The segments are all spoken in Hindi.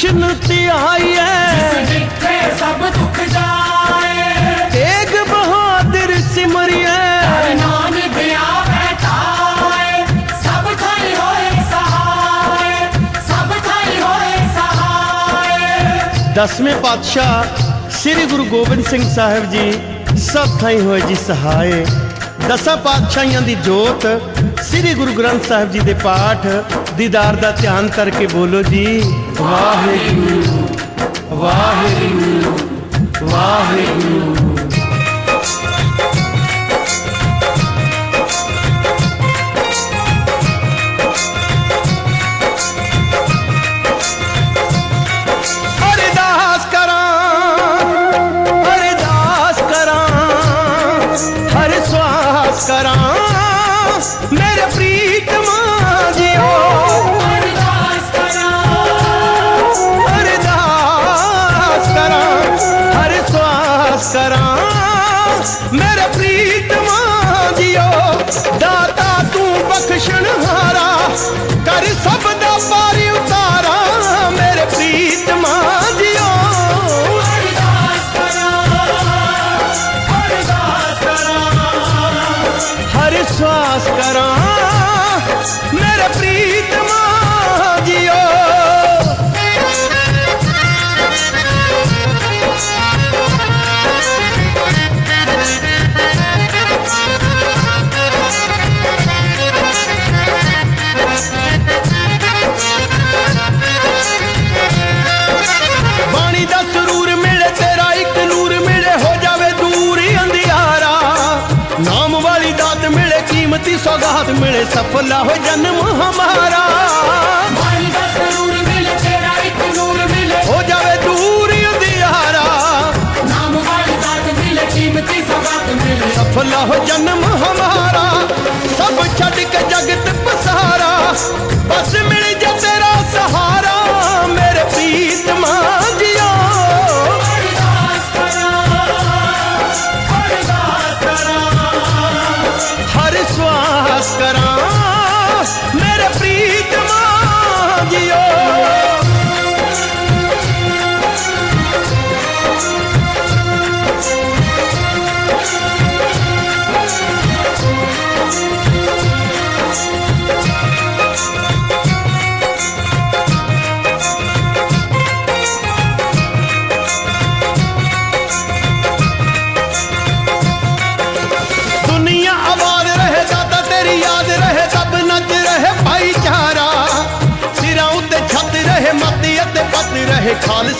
ਕ੍ਰਿਸ਼ਨ ਧਿਆਈਐ ਜਿੱਥੇ ਸਭ ਦੁੱਖ ਜਾਏ। ਤੇਗ ਬਹਾਦਰ ਸਿਮਰਿਐ। ਨਾਨਕ ਆਵੇ ਤਾਏ ਸਭ ਥਾਈ ਹੋਏ ਸਹਾਏ। ਸਭ ਥਾਈ ਹੋਏ ਸਹਾਏ। ਦਸਵੇਂ ਪਾਤਸ਼ਾਹ ਸ੍ਰੀ ਗੁਰੂ ਗੋਬਿੰਦ ਸਿੰਘ ਸਾਹਿਬ ਜੀ ਸਭ ਥਾਈ ਹੋਏ ਜੀ ਸਹਾਏ। ਦਸਾਂ ਪਾਤਸ਼ਾਹੀਆਂ ਦੀ ਜੋਤ ਸ੍ਰੀ ਗੁਰੂ ਗ੍ਰੰਥ ਸਾਹਿਬ ਜੀ ਦੇ ਪਾਠ ਦੀਦਾਰ ਦਾ ਧਿਆਨ ਕਰਕੇ ਬੋਲੋ ਜੀ। ਵਾਹਿਗੁਰੂ ਵਾਹਿਗੁਰੂ।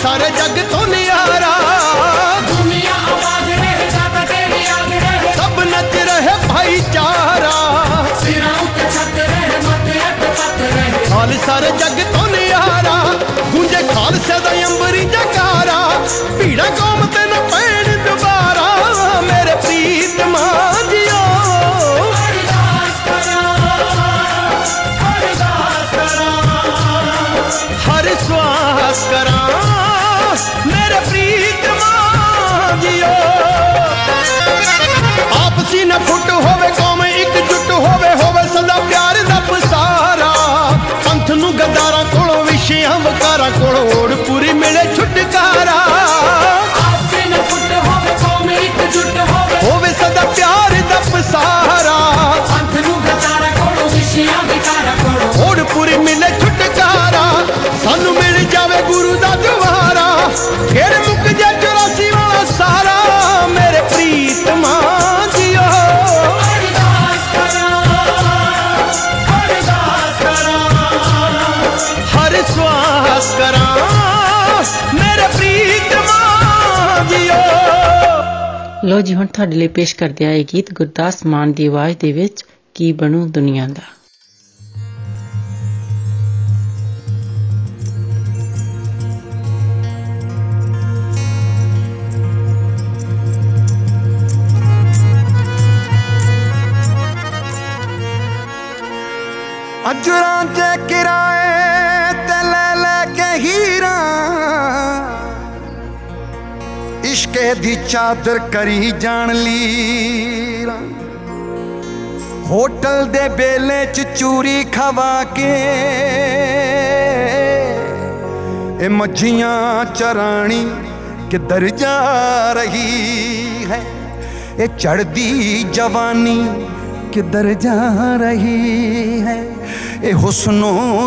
ਸਾਰੇ ਜੱਗ ਤੋਂ ਅਸੀਂ ਨਾ ਫੁੱਟ ਹੋਵੇ ਕੌਮ ਇੱਕ ਜੁੱਟ ਹੋਵੇ ਹੋਵੇ ਸਦਾ ਪਿਆਰ ਦਾ ਪਸਾਰਾ। ਪੰਥ ਨੂੰ ਗਦਾਰਾਂ ਕੋਲੋਂ ਵਿਸ਼ਿਆਂ ਵਕਾਰਾਂ ਕੋਲੋਂ ਓੜ ਪੂਰੀ ਮਿਲੇ ਛੁਟਕਾਰਾ। ਅਸੀਂ ਨਾ ਫੁੱਟ ਹੋਵੇ ਕੌਮ ਇੱਕ ਜੁੱਟ ਹੋਵੇ। ਹੋਵੇ ਸਦਾ ਪਿਆਰ ਦਾ ਪਸਾਰਾ। ਪੰਥ ਨੂੰ ਗਦਾਰਾਂ ਕੋਲੋਂ ਵਿਸ਼ਿਆਂ ਵਕਾਰਾਂ ਕੋਲੋਂ। ਓੜ ਪੂਰੀ ਮਿਲੇ ਛੁਟਕਾਰਾ। ਸਾਨੂੰ ਮਿਲ ਜਾਵੇ ਗੁਰੂ ਦਾ ਦਵਾਰਾ ਫਿਰ ਲੋ ਜੀ, ਹੁਣ ਤੁਹਾਡੇ ਲਈ ਪੇਸ਼ ਕਰਦੇ ਆ ਇਹ ਗੀਤ, ਗੁਰਦਾਸ ਮਾਨ ਦੀ ਆਵਾਜ਼ ਦੇ ਵਿੱਚ ਕੀ ਬਣੂ ਦੁਨੀਆ ਦਾ। ਅਜਰਾਂ ਤੇ ਕਿਰਾਏ ਚੁੱਕੇ ਦੀ ਚਾਦਰ ਕਰੀ ਜਾਣ ਲੀਰਾ ਹੋਟਲ ਦੇ ਬੇਲੇ ਚ ਚੂਰੀ ਖਵਾ ਕੇ ਇਹ ਮੱਝੀਆਂ ਚਰਾਣੀ ਕਿੱਧਰ ਜਾ ਰਹੀ ਹੈ? ਇਹ ਚੜਦੀ ਜਵਾਨੀ ਕਿੱਧਰ ਜਾ ਰਹੀ ਹੈ? ਇਹ ਹੁਸਨੋ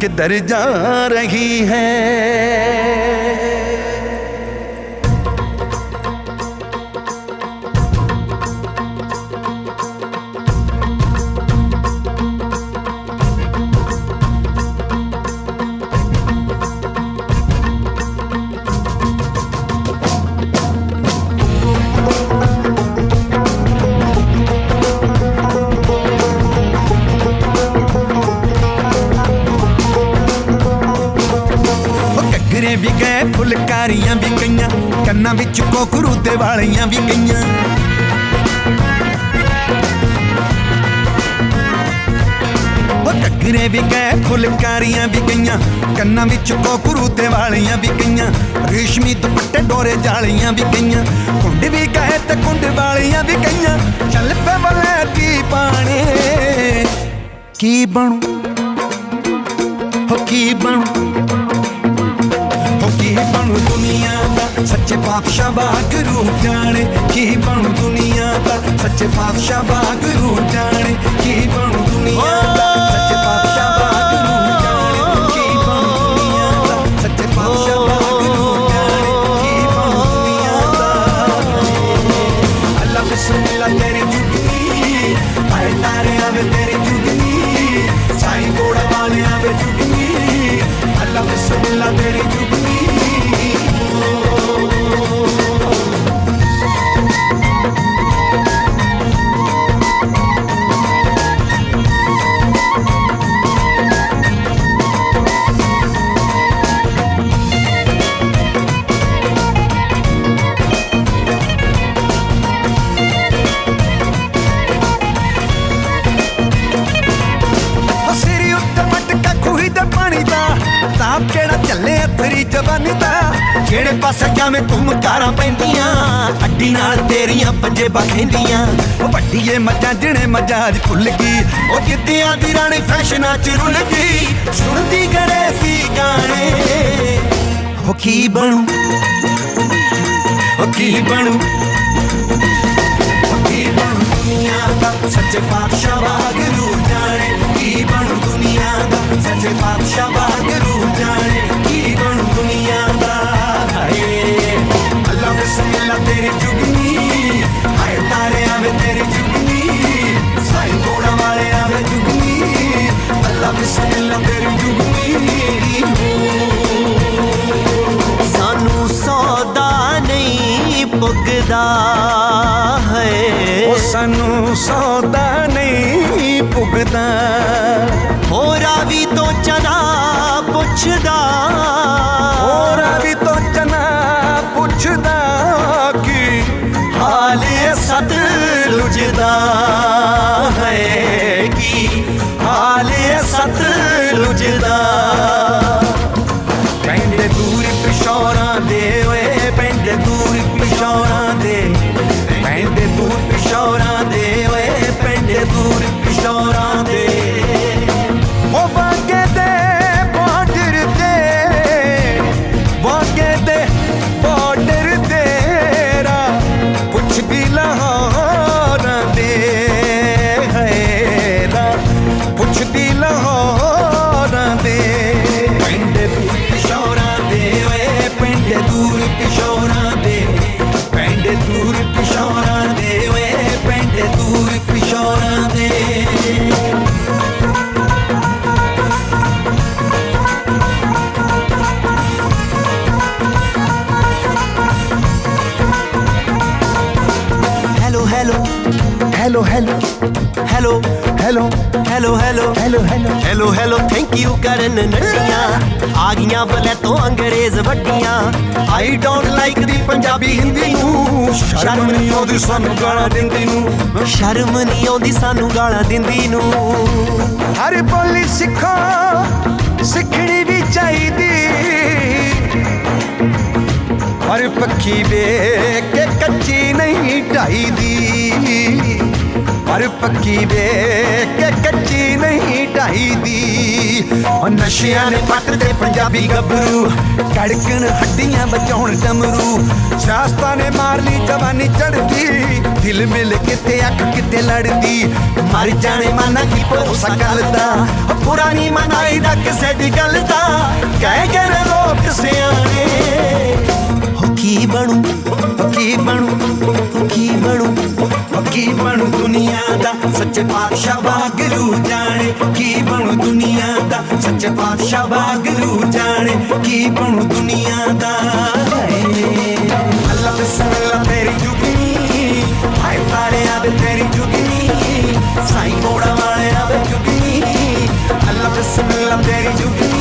ਕਿੱਧਰ ਜਾ ਰਹੀ ਹੈ? ਫੁਲਕਾਰੀਆਂ ਵੀ ਗਈਆਂ ਕੰਨਾਂ ਵਿੱਚ ਕੋਕਰੂ ਤੇ ਵਾਲੀਆਂ ਵੀ ਗਈਆਂ ਉਹ ਘੱਗਰੇ ਵੀ ਗਏ, ਫੁਲਕਾਰੀਆਂ ਵੀ ਗਈਆਂ ਕੰਨਾਂ ਵਿੱਚ ਕੋਕਰੂ ਤੇ ਵਾਲੀਆਂ ਵੀ ਗਈਆਂ ਰੇਸ਼ਮੀ ਦੁਪੱਟੇ, ਡੋਰੇ ਜਾਲੀਆਂ ਵੀ ਗਈਆਂ ਕੁੰਡ ਵੀ ਗਏ ਤੇ ਕੁੰਡ ਵਾਲੀਆਂ ਵੀ ਗਈਆਂ ਚੱਲ ਪੇ ਵਲੈਤੀ ਪਾਣੇ, ਕੀ ਬਣੂ? ਹੋ ਕੀ ਬਣੂ? ਹੋ ਕੀ ਬਣੂ ਦੁਨੀਆ ਦਾ ਸੱਚੇ ਪਾਤਸ਼ਾਹ ਵਾਹਿਗੁਰੂ ਜਾਣੇ ਕੀ ਬਣੂ ਦੁਨੀਆ ਦਾ ਸੱਚੇ ਪਾਤਸ਼ਾਹ ਵਾਹਿਗੁਰੂ ਜਾਣੇ ਕੀ ਬਣੂ ਦੁਨੀਆ ਜਿਹੜੇ ਪਾਸੇ ਜਾਵੇਂ ਘੁੰਮ ਕਾਰਾਂ ਪੈਂਦੀਆਂ ਅੱਡੀ ਨਾਲ ਤੇਰੀਆਂ ਪੰਜੇ ਬਖੈਂਦੀਆਂ ਉਹ ਵੱਡੀਏ ਮੱਝਾਂ ਜਿਹੜੇ ਮੱਝਾਂ ਅੱਜ ਭੁੱਲ ਗਈ ਉਹ ਜਿੱਦਿਆਂ ਦੀ ਰਾਣੀ ਫੈਸ਼ਨਾਂ ਚ ਰੁੱਲ ਗਈ ਸੁਣਦੀ ਗੜੇ ਸੀ ਗਾਣੇ ਉਹ ਕੀ ਬਣੂ ਉਹ ਕੀ ਬਣੂ ਕੀ ਬਣੂ ਦੁਨੀਆ ਦਾ ਸੱਚੇ ਪਾਤਸ਼ਾਹ ਵਾਹਿਗੁਰੂ ਜਾਣੇ ਕੀ ਬਣੂ ਦੁਨੀਆ ਦਾ ਸੱਚੇ ਪਾਤਸ਼ਾਹ ਵਾਹਿਗੁਰੂ ਜਾਣੇ ਕੀ ਬਣੂ ਦੁਨੀਆ ਦਾ ਹਾਏ ਅੱਲਾ ਬਿਸਮਿਲ੍ਲਾ ਤੇਰੀ ਜੁਗਨੀ, ਹਾਏ ਤਾਰੇ ਆਵੇ ਤੇਰੀ ਜੁਗਨੀ, ਸਾਈ ਕੋੜਾ ਵਾਲੇ ਆਵੇ ਜੁਗਨੀ, ਅੱਲਾ ਬਿਸਮਿਲ੍ਲਾ ਤੇਰੀ ਜੁਗਨੀ। ਸਾਨੂੰ ਸੌਦਾ ਨਹੀਂ ਪੁੱਗਦਾ ਹੈ। ਉਹ ਸਾਨੂੰ ਸੌਦਾ ਨਹੀਂ ਪੁੱਗਦਾ। Hello hello hello hello hello hello thank you ਕਰਨ ਨੰਡੀਆਂ ਆ ਗਈਆਂ ਬਲੇ ਤੋਂ ਅੰਗਰੇਜ਼ ਵੱਡੀਆਂ ਆਈ ਡੋਨਟ ਲਾਈਕ ਦੀ ਪੰਜਾਬੀ ਹਿੰਦੀ ਨੂੰ ਸ਼ਰਮ ਨਹੀਂ ਆਉਂਦੀ ਸਾਨੂੰ ਗਾਲਾਂ ਦਿੰਦੀ ਨੂੰ ਸ਼ਰਮ ਨਹੀਂ ਆਉਂਦੀ ਸਾਨੂੰ ਗਾਲਾਂ ਦਿੰਦੀ ਨੂੰ ਹਰ ਬੋਲੀ ਸਿੱਖੋ ਸਿੱਖਣੀ ਵੀ ਚਾਹੀਦੀ ਪਰ ਪੱਖੀ ਵੇਖ ਕੇ ਕੱਚੀ ਨਹੀਂ ਢਾਈਦੀ ਪਰ ਪੱਕੀ ਵੇਖ ਕੇ ਕੱਚੀ ਨਹੀਂ ਢਾਈਦੀ ਉਹ ਨਸ਼ਿਆਂ ਨੇ ਪੱਟ ਦੇ ਪੰਜਾਬੀ ਗੱਭਰੂ, ਕੜਕਣ ਹੱਡੀਆਂ ਬਚਾਉਣ ਡਮਰੂ। ਸਿਆਸਤਾਂ ਨੇ ਮਾਰ ਲਈ ਜਵਾਨੀ ਚੜਦੀ ਦਿਲ ਮਿਲ ਕਿਤੇ ਅੱਖ ਕਿਤੇ ਲੜਦੀ। ਮਰ ਜਾਣੇ ਮਾਨਾ ਕੀ ਭਰੋਸਾ ਗੱਲ ਦਾ, ਉਹ ਪੁਰਾਣੀ ਮਨਾਈ ਦਾ ਕਿਸੇ ਦੀ ਗੱਲ ਦਾ। ਕਹਿ ਕੇ ਨੇ ਲੋਕ ਸਿਆਣੇ। की बनू पक्की बनू पक्की बनू पक्की बनू दुनिया दा सच्चे पातशाह बागलू जाने, की बनू दुनिया दा सच्चे पातशाह बागलू जाने, की बनू दुनिया दा। अल्लाह बिस्मिल्लाह तेरी जुगनी हाय पाले आबे तेरी जुगनी साईं मोड़ा वाले आबे जुगनी अल्लाह बिस्मिल्लाह तेरी जुगनी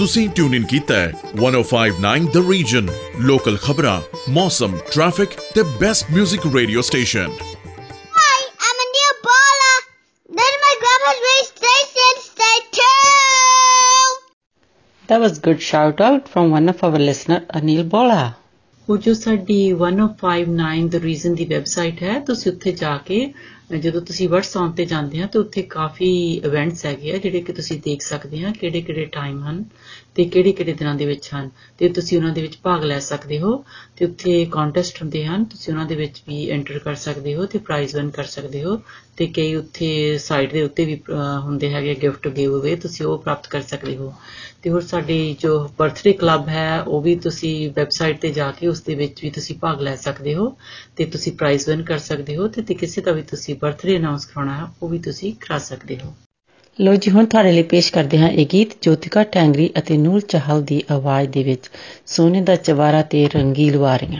ਤੁਸੀਂ ਟਿਊਨ ਇਨ ਕੀਤਾ ਹੈ 1059 ਦ ਰੀਜਨ ਲੋਕਲ ਖਬਰਾਂ ਮੌਸਮ ਟ੍ਰੈਫਿਕ ਤੇ best 뮤직 radio station Hi, I'm a new baller. Then my grandma's radio station, stay tuned. That was good shout out from one of our listener Anil Bola. ਉਹ ਜੋ ਸਾਡੀ 1059 the reason ਦੀ ਵੈਬਸਾਈਟ ਹੈ ਤੁਸੀਂ ਉੱਥੇ ਜਾ ਕੇ ਅਹ ਜਦੋਂ ਤੁਸੀਂ WhatsApp ਤੇ ਜਾਂਦੇ ਆ ਤਾਂ ਉੱਥੇ ਕਾਫੀ ਇਵੈਂਟਸ ਹੈਗੇ ਆ ਜਿਹੜੇ ਕਿ ਤੁਸੀਂ ਦੇਖ ਸਕਦੇ ਆ ਕਿਹੜੇ ਕਿਹੜੇ ਟਾਈਮ ਹਨ ਤੇ ਕਿਹੜੇ ਕਿਹੜੇ ਦਿਨਾਂ ਦੇ ਵਿੱਚ ਹਨ ਤੇ ਤੁਸੀਂ ਉਹਨਾਂ ਦੇ ਵਿੱਚ ਭਾਗ ਲੈ ਸਕਦੇ ਹੋ ਤੇ ਉੱਥੇ ਕੰਟੈਸਟ ਹੁੰਦੇ ਹਨ ਤੁਸੀਂ ਉਹਨਾਂ ਦੇ ਵਿੱਚ ਵੀ ਐਂਟਰ ਕਰ ਸਕਦੇ ਹੋ ਤੇ ਪ੍ਰਾਈਜ਼ ਵਿਨ ਕਰ ਸਕਦੇ ਹੋ ਤੇ ਕਈ ਉੱਥੇ ਸਾਈਟ ਦੇ ਉੱਤੇ ਵੀ ਅਹ, ਹੁੰਦੇ ਹੈਗੇ ਗਿਫਟ ਗਿਵ ਅਵੇ ਤੁਸੀਂ ਉਹ ਪ੍ਰਾਪਤ ਕਰ ਸਕਦੇ ਹੋ। ਤੇ ਹੋਰ ਸਾਡੀ ਜੋ ਬਰਥਡੇ ਕਲੱਬ ਹੈ ਉਹ ਵੀ ਤੁਸੀਂ ਵੈਬਸਾਈਟ ਤੇ ਜਾ ਕੇ ਉਸ ਦੇ ਵਿੱਚ ਵੀ ਤੁਸੀਂ ਭਾਗ ਲੈ ਸਕਦੇ ਹੋ ਤੇ ਤੁਸੀਂ ਪ੍ਰਾਈਜ਼ ਵਿਨ ਕਰ ਸਕਦੇ ਹੋ ਤੇ ਤੇ ਕਿਸੇ ਦਾ ਵੀ ਤੁਸੀਂ ਬਰਥਡੇ ਅਨਾਉਂਸ ਕਰਾਉਣਾ ਹੈ ਉਹ ਵੀ ਤੁਸੀਂ ਕਰਾ ਸਕਦੇ ਹੋ। ਲੋ ਜੀ ਹੁਣ ਤੁਹਾਡੇ ਲਈ ਪੇਸ਼ ਕਰਦੇ ਹਾਂ ਇਹ ਗੀਤ ਜੋਤਿਕਾ ਟੈਂਗਰੀ ਅਤੇ ਨੂਲ ਚਾਹਲ ਦੀ ਆਵਾਜ਼ ਦੇ ਵਿੱਚ ਸੋਨੇ ਦਾ ਚਵਾਰਾ ਤੇ ਰੰਗੀ ਲਵਾਰੀਆਂ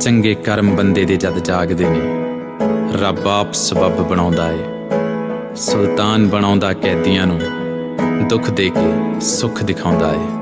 ਚੰਗੇ ਕਰਮ ਬੰਦੇ ਦੇ ਜਦ ਜਾਗਦੇ ਨੇ ਰੱਬ ਆਪ ਸਬਬ ਬਣਾਉਂਦਾ ਏ। ਸੁਲਤਾਨ ਬਣਾਉਂਦਾ ਕੈਦੀਆਂ ਨੂੰ ਦੁੱਖ ਦੇ ਕੇ ਸੁੱਖ ਦਿਖਾਉਂਦਾ ਏ।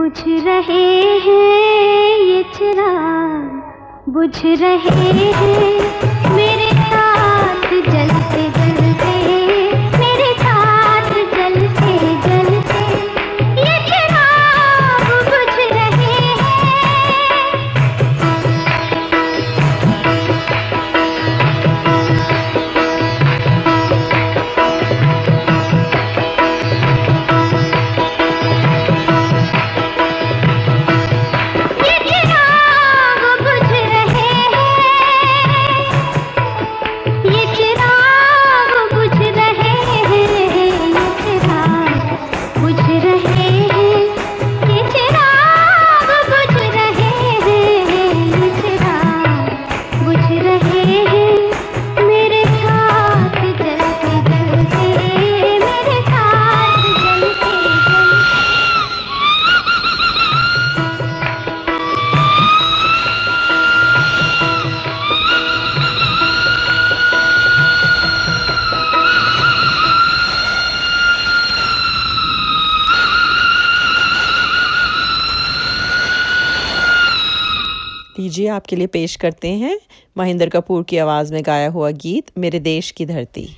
बुझ रहे हैं ये चिराग बुझ रहे हैं आपके लिए पेश करते हैं महेंद्र कपूर की आवाज़ में गाया हुआ गीत, मेरे देश की धरती।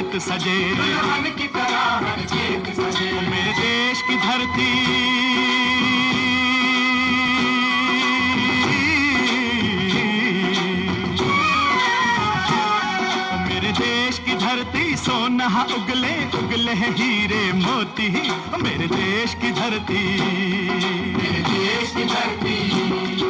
खेत सजे। की तरह हर खेत सजे मेरे देश की धरती। मेरे देश की धरती सोना उगले उगले हीरे मोती। मेरे देश की धरती। मेरे देश की धरती।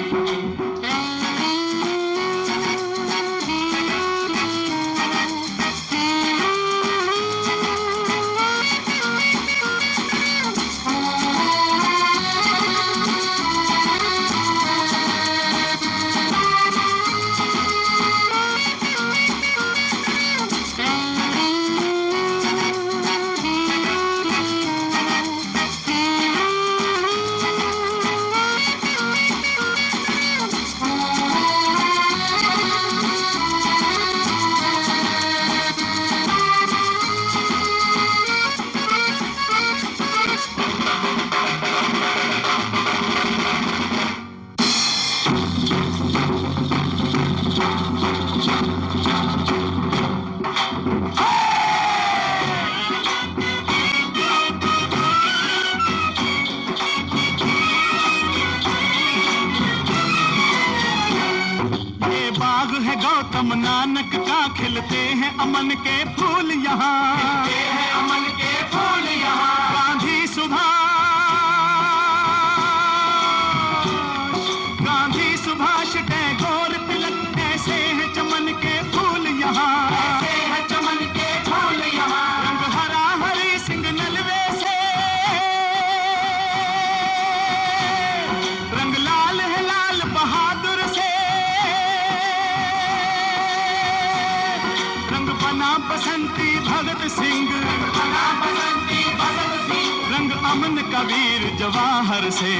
रंग बना बसंती भगत सिंह। बना बसंती भगत सिंह रंग अमन कबीर जवाहर से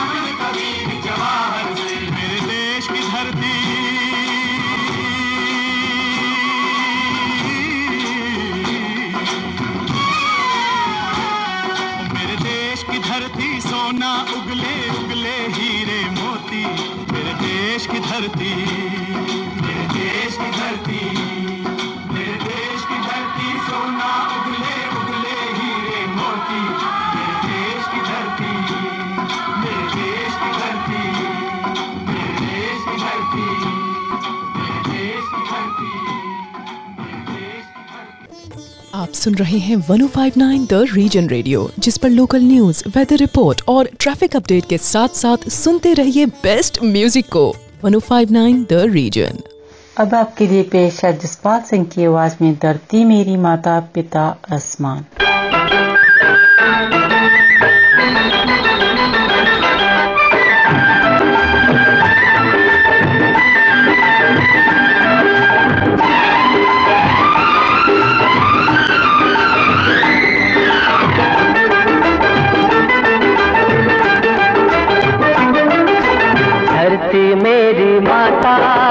अमन कबीर जवाहर से। मेरे देश की धरती। मेरे देश की धरती, सोना उगले उगले हीरे मोती। मेरे देश की धरती। आप सुन रहे हैं 1059 द रीजन रेडियो जिस पर लोकल न्यूज़ वेदर रिपोर्ट और ट्रैफ़िक अपडेट के साथ साथ सुनते रहिए बेस्ट म्यूज़िक को। 1059 द रीजन अब आपके लिए पेश है जसपाल सिंह की आवाज़ में धरती मेरी माता पिता आसमान। मेरी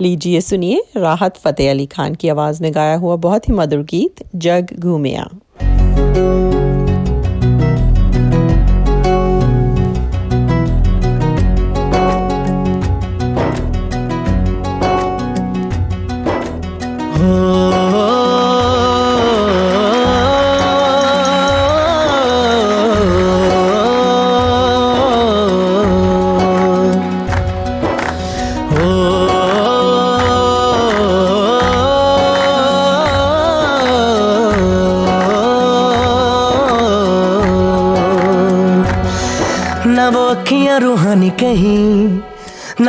लीजिए सुनिए राहत फतेह अली खान की आवाज़ में गाया हुआ बहुत ही मधुर गीत, जग घूमिया।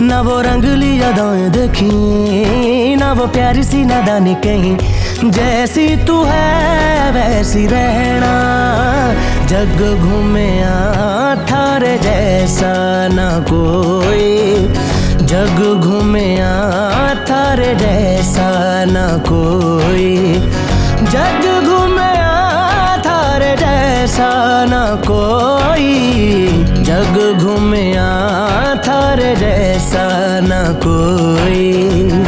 ना वो रंगली यादाएँ देखी ना वो प्यारी सी नादानी कहीं, जैसी तू है, वैसी रहना, जग घूमे थारे जैसा ना कोई, जग घूमे थारे जैसा ना कोई, जग घूमे थारे जैसा ना कोई। जग घूमया थारे जैसा ना कोई।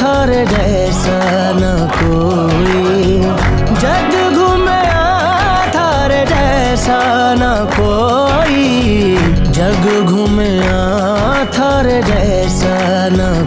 थारे जैसा न कोई। जग घूमे थर जैसा न कोई। जग घूमे थर जैसा न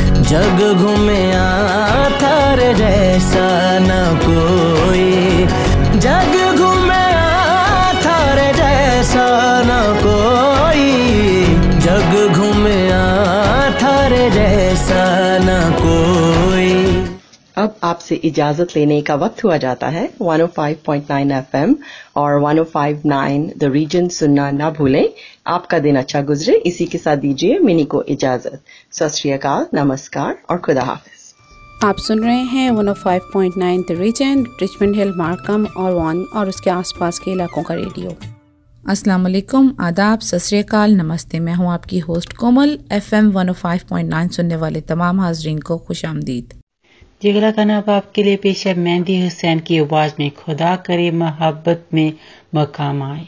जग घूमया थर जैसा न कोई। जग घूमे थर जैसा न कोई। जग घूमया थर जैसा न कोई। अब आपसे इजाज़त लेने का वक्त हुआ जाता है। 105.9 एफएम और 105.9 द रीजन सुनना ना भूलें। आपका दिन अच्छा गुजरे। इसी के साथ दीजिए मिनी को इजाज़त। सत नमस्कार और खुदा हाफिज। आप सुन रहे हैं 105.9 the Region Richmond Hill Markham और वन और उसके आसपास के इलाकों का रेडियो अस्सलाम वालेकुम आदाब सत नमस्ते। मैं हूँ आपकी होस्ट कोमल एफएम 105.9 सुनने वाले तमाम हाजरीन को खुश आमदीद। जिगरा का नाम आपके लिए पेश है मेहंदी हुसैन की आवाज़ में खुदा करे मोहब्बत में मकाम आए।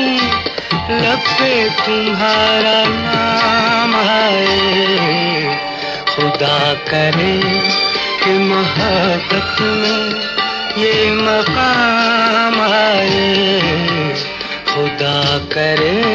लब पे तुम्हारा नाम है। खुदा करे कि मोहब्बत में ये मकाम है। खुदा करे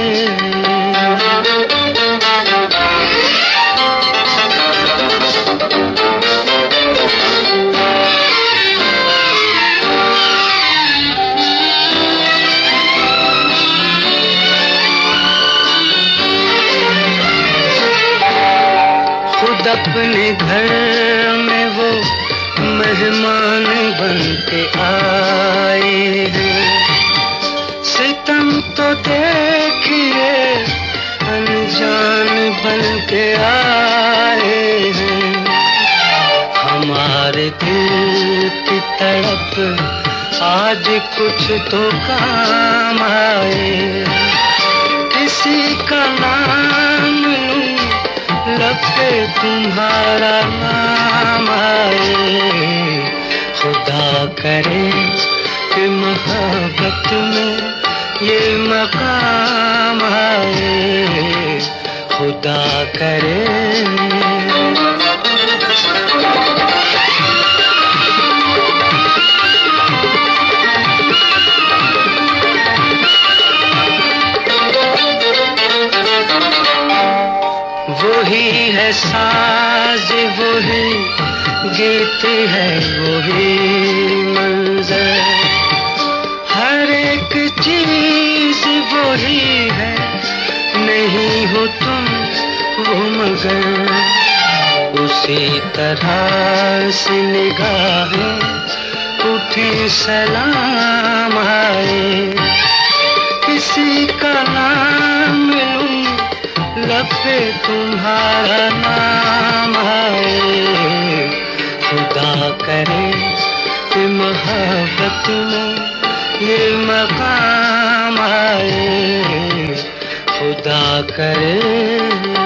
आज कुछ तो काम आए। किसी का नाम लूँ तुम्हारा नाम आए। खुदा करे कि मोहब्बत में ये मकाम आए। खुदा करे साज वही गीत है, वही मंजर। हर एक चीज़ वही है, नहीं हो तुम वो मगर। उसी तरह से निगाहें उठी, सलाम आए। किसी का नाम लूँ से तुम्हारा नाम आए खुदा करे कि मोहब्बत में ये मकाम आए खुदा करे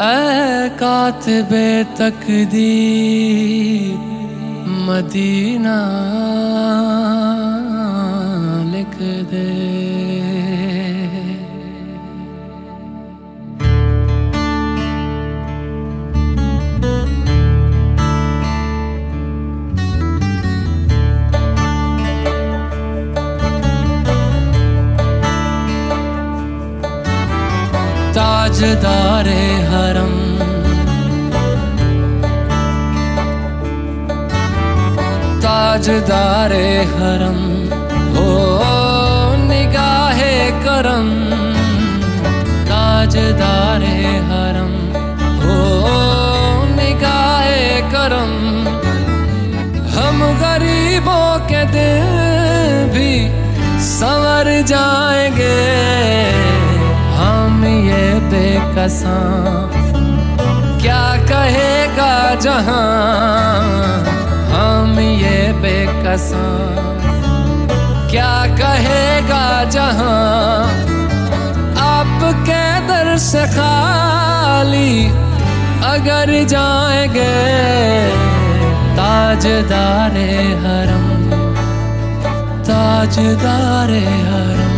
ऐ कातबे तकदीर मदीना लिख दे ताजदारे हरम। ताजदारे हरम। हो निगाहे करम। ताजदारे हरम। हो निगाहे करम। हम गरीबों के दिल भी संवर जाएँगे। बेकसा क्या कहेगा जहाँ हम ये बेकसा क्या कहेगा जहाँ आपके दर से खाली अगर जाएँगे ताजदारे हरम ताजदारे हरम।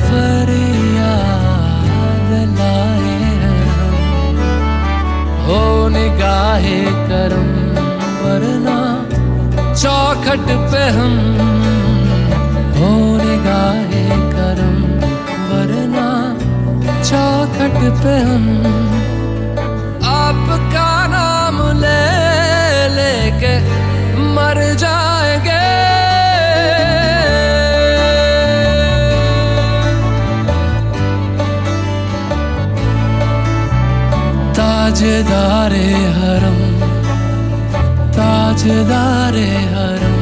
दर पे फरियाद लाए हो निगाहे करम, वरना चौखट पे हम। हो निगाहे करम, वरना चौखट पे हम। ताजदारे हरम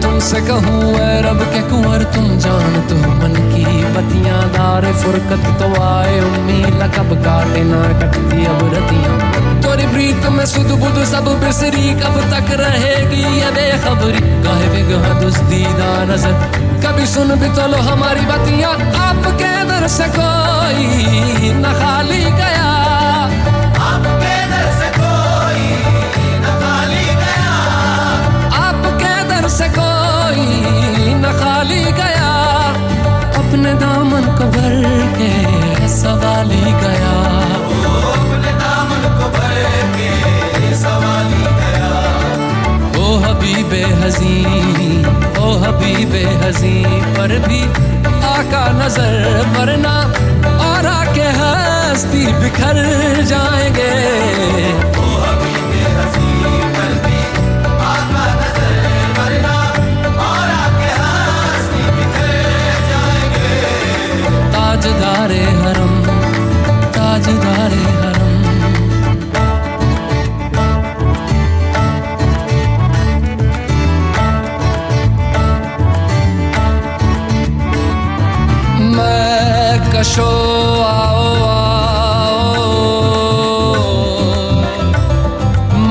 तुमसे कहूँ, ऐ रब के कुंवर, तुम जान तो मन की बतियाँ दार फुरकत तो आए, उम्मीद कब काटे, ना कटती अब रतियाँ। में सुध बुध सब बिसरी, कब तक रहेगी ये बेखबरी? काहे बिगहा दुस्तीदा नज़र? कभी सुन भी तो लो हमारी बतियाँ आपके दर से कोई न खाली गया। न खाली गया। अपने दामन को भर के सवाली गया। हजी ओ हबीब हजी पर भी आका नज़र मरना और आके हस्ती बिखर जाएँगे। ओ हजी पर भी आका नज़र और आके हस्ती बिखर जाएँगे। ताजदारे हरम ताजदारे हरम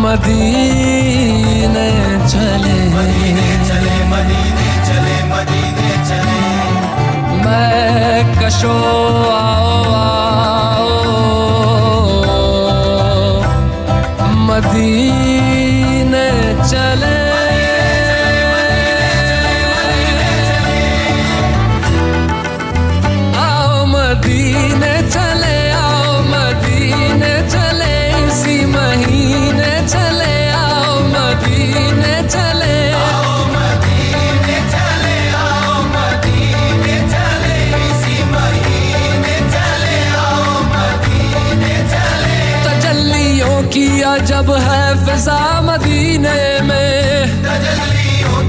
मदीने चले मदीने चले मदीने चले। मदीने चले मैं कशो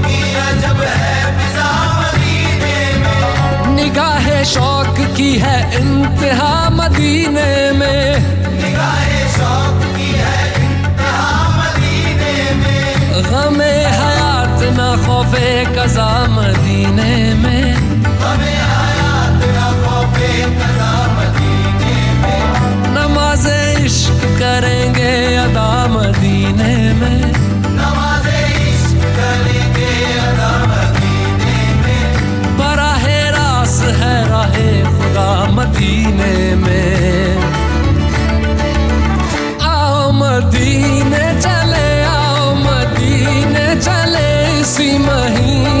की अजब है फिजा मदीने में। निगाह शौक की है इंतहा मदीने में। शौक की है इंतहा मदीने में गमे हयात न खौफे कजा मदीने में। गमे हयात न खौफे कजा मदीने में करेंगे अदा मदीने में। नमाज़ करेंगे अदा मदीने में। बराहे रास है राहे खुदा मदीने में। आओ मदीने चले आओ मदीने चले इसी महीने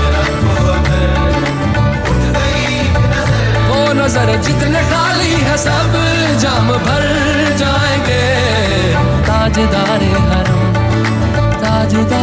नज़र जितने खाली है सब जाम भर जाएँगे। ताजदार हरम ताजदार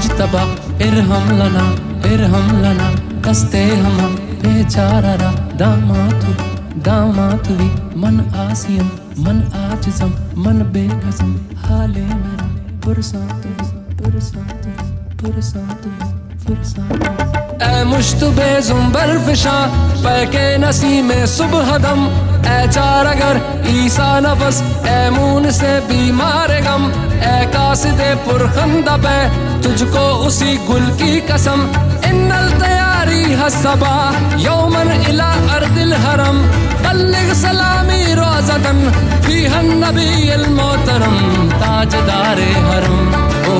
मुजतबा इरहम लना इरहम लना। कस्ते हम बेचारा दामातु दामातुवी मन आसियम मन आजिजम मन बेकसम हाले मेरा पुरसातु पुरसातु पुरसातु पुरसातु ऐ मुश्तबे जुम्बर फिशा, पैके नसी में सुबह दम। ऐ चार अगर ईसा नफस, ऐ मून से बीमार गम। ऐ कासिदे पुरखंदा पे तुझको उसी गुल की कसम। इन्नल तैयारी हसबा यौमन इला अर्दिल हरम। बल्लिग सलामी रोजतन फीहन नबी अल मोहतरम। ताजदार हरम, ओ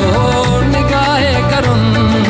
निगाहे करम।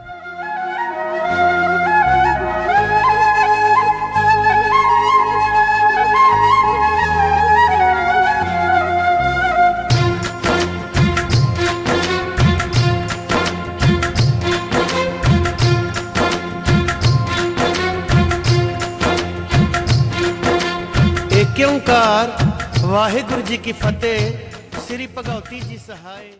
ਵਾਹਿਗੁਰੂ ਜੀ ਕੀ ਫਤਿਹ। ਸ੍ਰੀ ਭਗਵਤੀ ਜੀ ਸਹਾਈ